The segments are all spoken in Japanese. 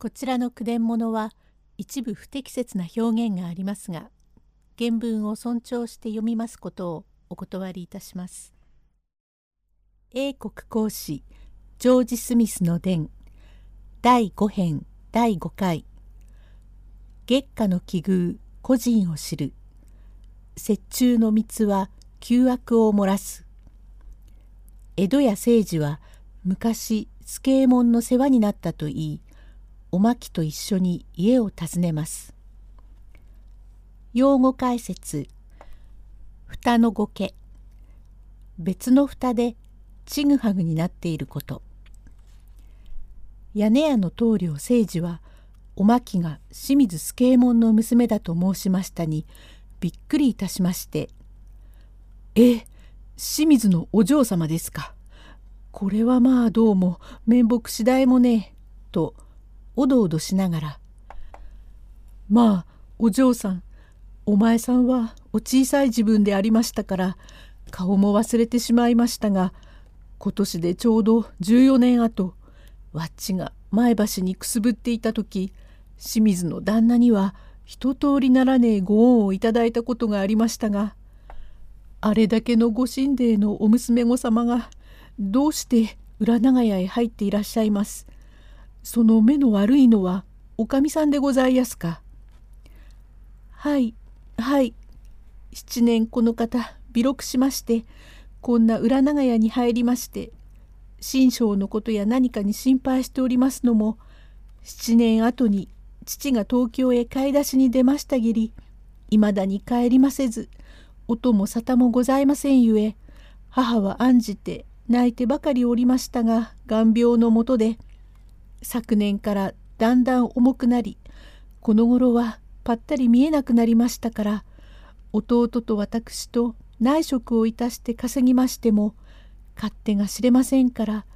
こちらの句伝物は一部不適切な表現がありますが原文を尊重して読みますことをお断りいたします。英国講師ジョージ・スミスの伝第5編第5回月下の奇遇個人を知る折衷の蜜は旧悪を漏らす江戸や政治は昔助右衛門の世話になったといいおまきと一緒に家を訪ねます。用語解説蓋のごけ別の蓋でちぐはぐになっていること屋根屋の棟梁誠治はおまきが清水助右衛門の娘だと申しましたにびっくりいたしまして「え清水のお嬢様ですかこれはまあどうも面目次第もねえ」とおどおどしながら「まあお嬢さんお前さんはお小さい自分でありましたから顔も忘れてしまいましたが今年でちょうど14年後わっちが前橋にくすぶっていた時清水の旦那には一通りならねえご恩をいただいたことがありましたがあれだけのご神霊のお娘御様がどうして裏長屋へ入っていらっしゃいます。その目の悪いのはおかみさんでございやすか？はいはい七年この方微録しましてこんな裏長屋に入りまして新章のことや何かに心配しておりますのも七年後に父が東京へ買い出しに出ましたぎりいまだに帰りませず音も沙汰もございませんゆえ母は案じて泣いてばかりおりましたが眼病のもとで昨年からだんだん重くなりこの頃はぱったり見えなくなりましたから弟と私と内職をいたして稼ぎましても勝手が知れませんから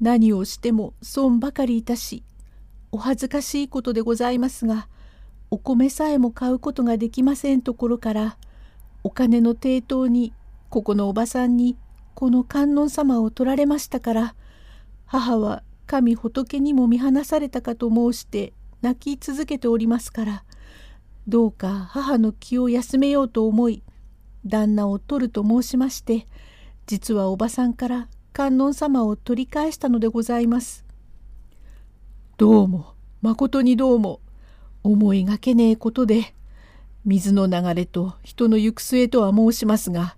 何をしても損ばかりいたしお恥ずかしいことでございますがお米さえも買うことができませんところからお金の抵当にここのおばさんにこの観音様を取られましたから母は神仏にも見放されたかと申して泣き続けておりますからどうか母の気を休めようと思い旦那を取ると申しまして実はおばさんから観音様を取り返したのでございます。どうもまことにどうも思いがけねえことで水の流れと人の行く末とは申しますが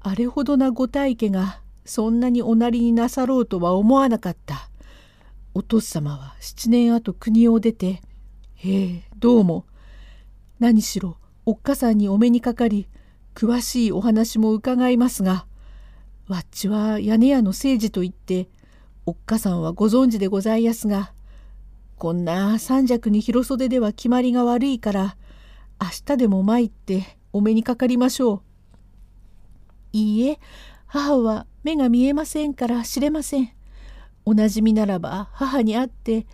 あれほどなご大家がそんなにおなりになさろうとは思わなかった。お父様は七年後国を出てへえどうも何しろおっかさんにお目にかかり詳しいお話も伺いますがわっちは屋根屋の聖治といっておっかさんはご存知でございやすがこんな三尺に広袖では決まりが悪いから明日でも参ってお目にかかりましょう。いいえ母は目が見えませんから知れません。おなじみならば母に会って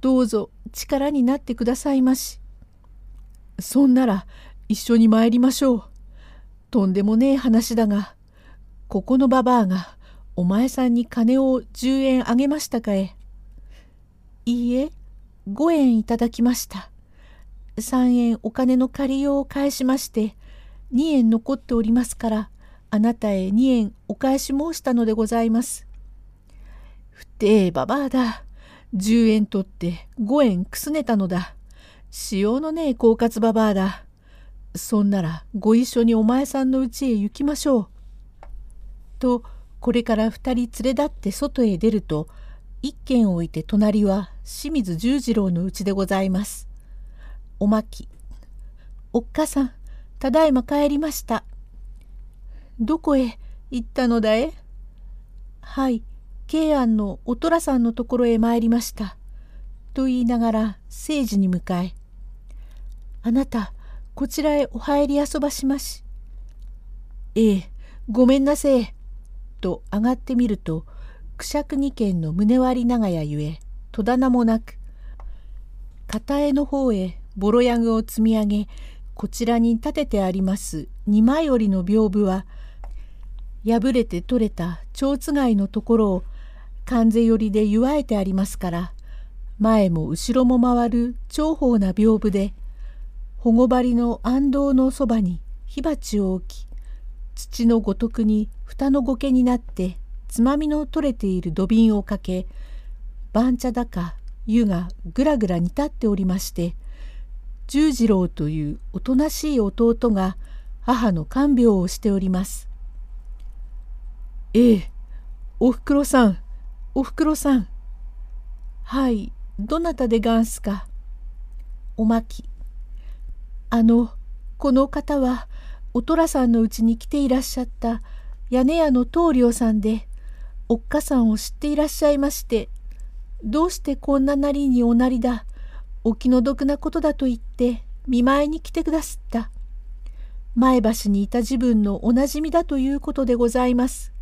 どうぞ力になってくださいまし。そんなら一緒に参りましょう。とんでもねえ話だがここのばばあがお前さんに金を10円あげましたかえ。いいえ5円いただきました。3円お金の借りようを返しまして2円残っておりますからあなたへ2円お返し申したのでございます。ふてえばばあだ。10円取って5円くすねたのだ。塩のねえ狡猾ばばあだ。そんならご一緒にお前さんの家へ行きましょう。とこれから2人連れ立って外へ出ると一軒置いて隣は清水十次郎の家でございます。おまき。おっかさん、ただいま帰りました。どこへ行ったのだえはい、慶安のお寅さんのところへ参りました。と言いながら聖治に向かい「あなたこちらへお入り遊ばしまし」「ええごめんなせえ」と上がってみると九尺二軒の宗割長屋ゆえ戸棚もなく片絵の方へボロヤグを積み上げこちらに立ててあります二枚折りの屏風は破れて取れた蝶つがいのところを関税寄りで祝えてありますから前も後ろも回る重宝な屏風で保護針の暗道のそばに火鉢を置き土のごとくに蓋の苔になってつまみの取れている土瓶をかけ番茶だか湯がぐらぐら煮立っておりまして十次郎というおとなしい弟が母の看病をしております。ええ、おふくろさん、おふくろさん。はい、どなたでがんすか？おまき。あの、この方は、おとらさんのうちに来ていらっしゃった屋根屋の棟梁さんで、おっかさんを知っていらっしゃいまして、どうしてこんななりにおなりだ、お気の毒なことだと言って、見舞いに来てくだすった。前橋にいた自分のおなじみだということでございます。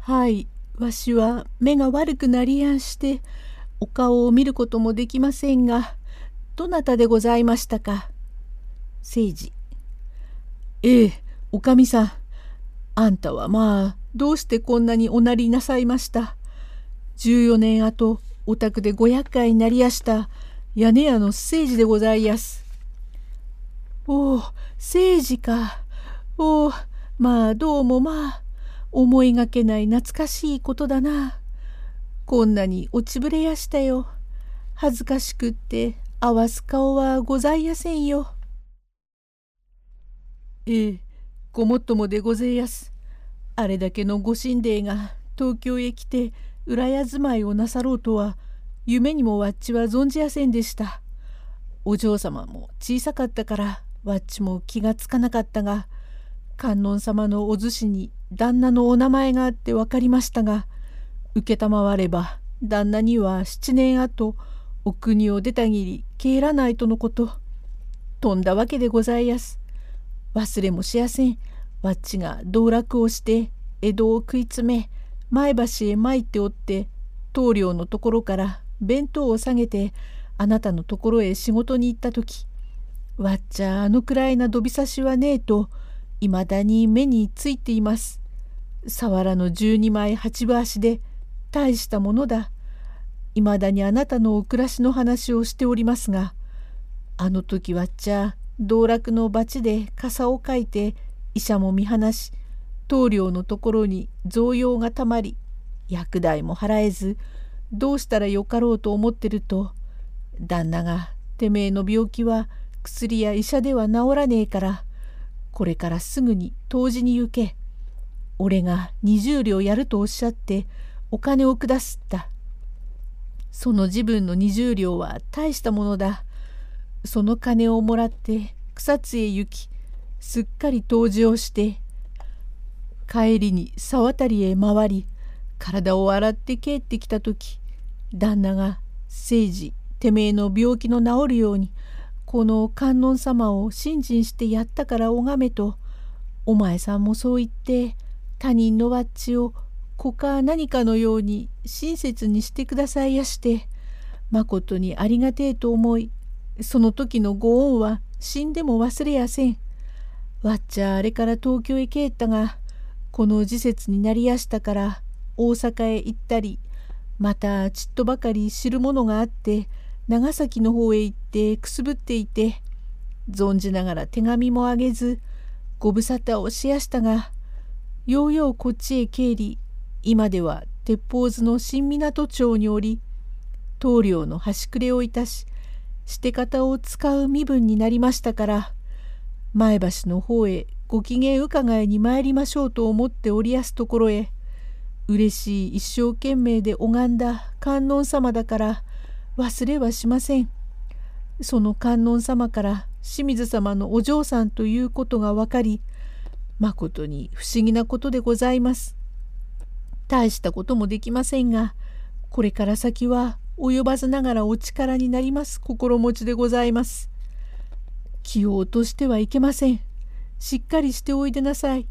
はい、わしは目が悪くなりやんして、お顔を見ることもできませんが、どなたでございましたか？政治。ええ、おかみさん。あんたはまあ、どうしてこんなにおなりなさいました？14年後、お宅で500回になりやした屋根屋の政治でございやす。おお、政治か。おお、まあどうもまあ、思いがけない懐かしいことだな。こんなに落ちぶれやしたよ。恥ずかしくって合わす顔はございやせんよ。ええ、ごもっともでごぜやす。あれだけのご神霊が東京へ来て裏屋住まいをなさろうとは夢にもわっちは存じやせんでした。お嬢様も小さかったからわっちも気がつかなかったが観音様のお寿司に旦那のお名前があって分かりましたが承れば旦那には七年後お国を出たぎり帰らないとのこと飛んだわけでございやす忘れもしやせんわっちが道楽をして江戸を食い詰め前橋へ参っておって棟梁のところから弁当を下げてあなたのところへ仕事に行った時わっちゃあのくらいなどびさしはねえといまだに目についています。さわらの十二枚八分足で大したものだ。いまだにあなたのお暮らしの話をしておりますがあの時はっちゃ道楽の罰で傘をかいて医者も見放し棟梁のところに増用がたまり薬代も払えずどうしたらよかろうと思ってると旦那がてめえの病気は薬や医者では治らねえからこれからすぐに湯治に行け俺が20両やるとおっしゃってお金を下すった。その自分の20両は大したものだ。その金をもらって草津へ行きすっかり湯治をして帰りに沢渡りへ回り体を洗って帰ってきた時旦那が「政治てめえの病気の治るようにこの観音様を信心してやったから拝めとお前さんもそう言って他人のわっちを子か何かのように親切にしてくださいやしてまことにありがてえと思いその時のご恩は死んでも忘れやせん。わっちゃあれから東京へ帰ったがこの時節になりやしたから大阪へ行ったりまたちっとばかり知るものがあって長崎の方へ行ってくすぶっていて存じながら手紙もあげずご無沙汰をしやしたがようようこっちへ帰り今では鉄砲図の新港町におり棟梁の端くれをいたしして方を使う身分になりましたから前橋の方へご機嫌伺いに参りましょうと思っておりやすところへ嬉しい一生懸命で拝んだ観音様だから忘れはしません。その観音様から清水様のお嬢さんということが分かりまことに不思議なことでございます。大したこともできませんがこれから先は及ばずながらお力になります心持ちでございます。気を落としてはいけません。しっかりしておいでなさい。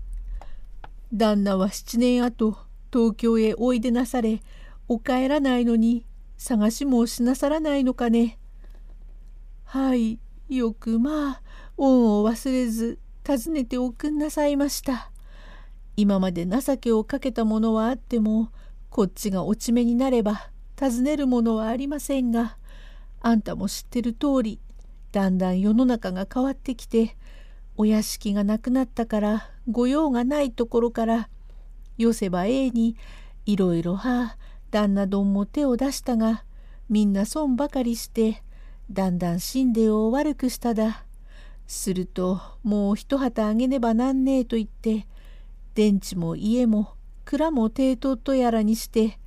旦那は7年後東京へおいでなされお帰らないのに探しもしなさらないのかね。はい、よくまあ、恩を忘れず訪ねておくんなさいました。今まで情けをかけたものはあっても、こっちが落ち目になれば尋ねるものはありませんがあんたも知ってる通りだんだん世の中が変わってきてお屋敷がなくなったから御用がないところからよせばええにいろいろは旦那どんも手を出したがみんな損ばかりしてだんだん死んでを悪くしただ。するともう一旗あげねばなんねえと言って電池も家も蔵も抵当とやらにして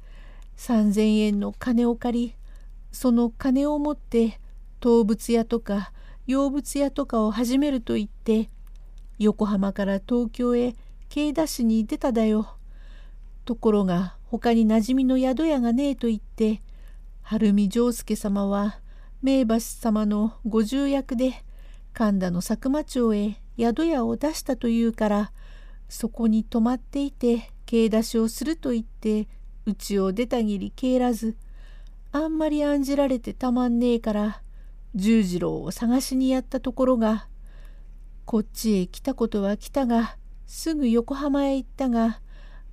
3,000円の金を借りその金を持って動物屋とか洋物屋とかを始めると言って横浜から東京へ慶田市に出ただよ。ところが他に馴染みの宿屋がねえと言って晴海丈介様は名橋様のご重役で神田の佐久間町へ宿屋を出したというからそこに泊まっていて刑出しをすると言って家を出たぎり帰らずあんまり案じられてたまんねえから十次郎を探しにやったところがこっちへ来たことは来たがすぐ横浜へ行ったが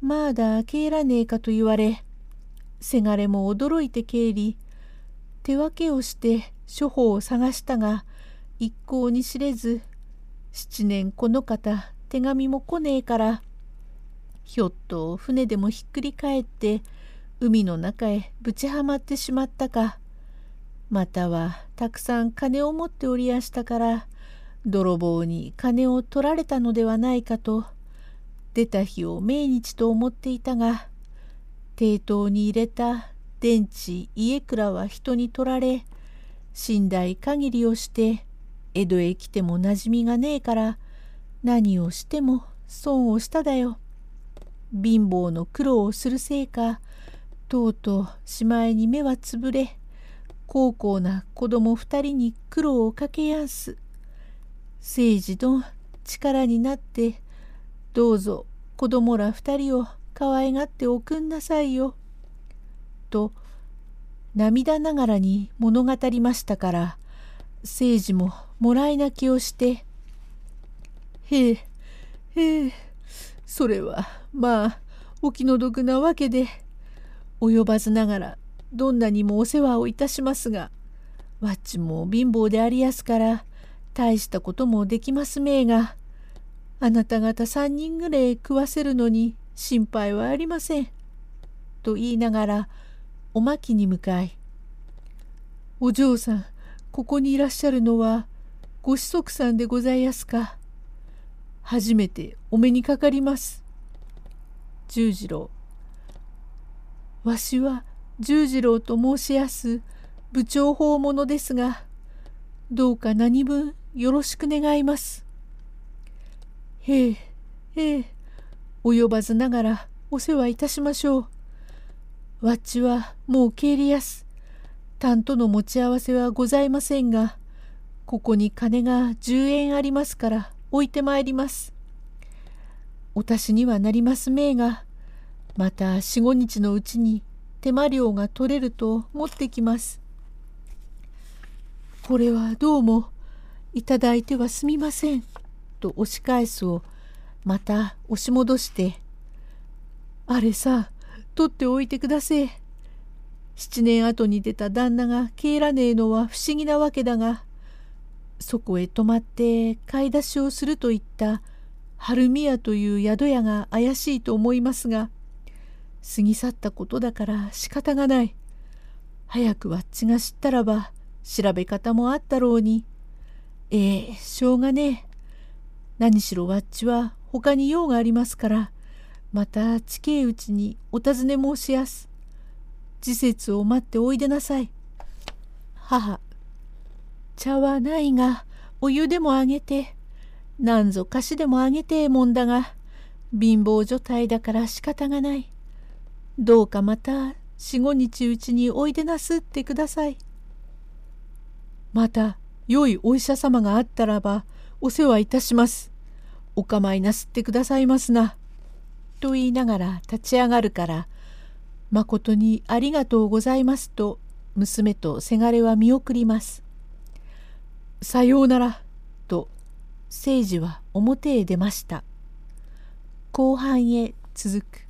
まだ帰らねえかと言われせがれも驚いて帰り手分けをして処方を探したが一向に知れず七年この方手紙も来ねえからひょっと船でもひっくり返って海の中へぶちはまってしまったかまたはたくさん金を持っておりやしたから泥棒に金を取られたのではないかと出た日を命日と思っていたが抵当に入れた電池家倉は人に取られ寝台限りをして江戸へ来ても馴染みがねえから何をしても損をしただよ。貧乏の苦労をするせいかとうとうしまいに目はつぶれ高校な子供二人に苦労をかけやんす。政治の力になってどうぞ子供ら二人を可愛がっておくんなさいよ。と涙ながらに物語りましたから政治ももらい泣きをして「へえへえ。それはまあお気の毒なわけで及ばずながらどんなにもお世話をいたしますがわっちも貧乏でありやすから大したこともできますめえがあなた方3人ぐらい食わせるのに心配はありません」と言いながらおまきに向かい「お嬢さんここにいらっしゃるのはご子息さんでございやすか？初めてお目にかかります。十次郎。わしは十次郎と申しやす部長法者ですが、どうか何分よろしく願います。へえ、へえ、及ばずながらお世話いたしましょう。わっちはもう帰りやす。担との持ち合わせはございませんが、ここに金が10円ありますから置いてまいります。お足しにはなりますめえが、また4、5日のうちに手間料が取れると持ってきます。これはどうもいただいてはすみません。と押し返すをまた押し戻して、あれさ、取っておいてくだせえ。七年後に出た旦那が帰らねえのは不思議なわけだが、そこへ泊まって買い出しをするといった春宮という宿屋が怪しいと思いますが過ぎ去ったことだから仕方がない。早くわっちが知ったらば調べ方もあったろうに。ええしょうがねえ。何しろわっちは他に用がありますからまた地形うちにお尋ね申しやす。時節を待っておいでなさい母茶はないがお湯でもあげてなんぞ菓子でもあげてえもんだが貧乏状態だから仕方がない。どうかまた四五日うちにおいでなすってください。また良いお医者様があったらばお世話いたします。お構いなすってくださいますな。と言いながら立ち上がるから「まことにありがとうございます」と娘とせがれは見送ります。さようなら」と誠治は表へ出ました。後半へ続く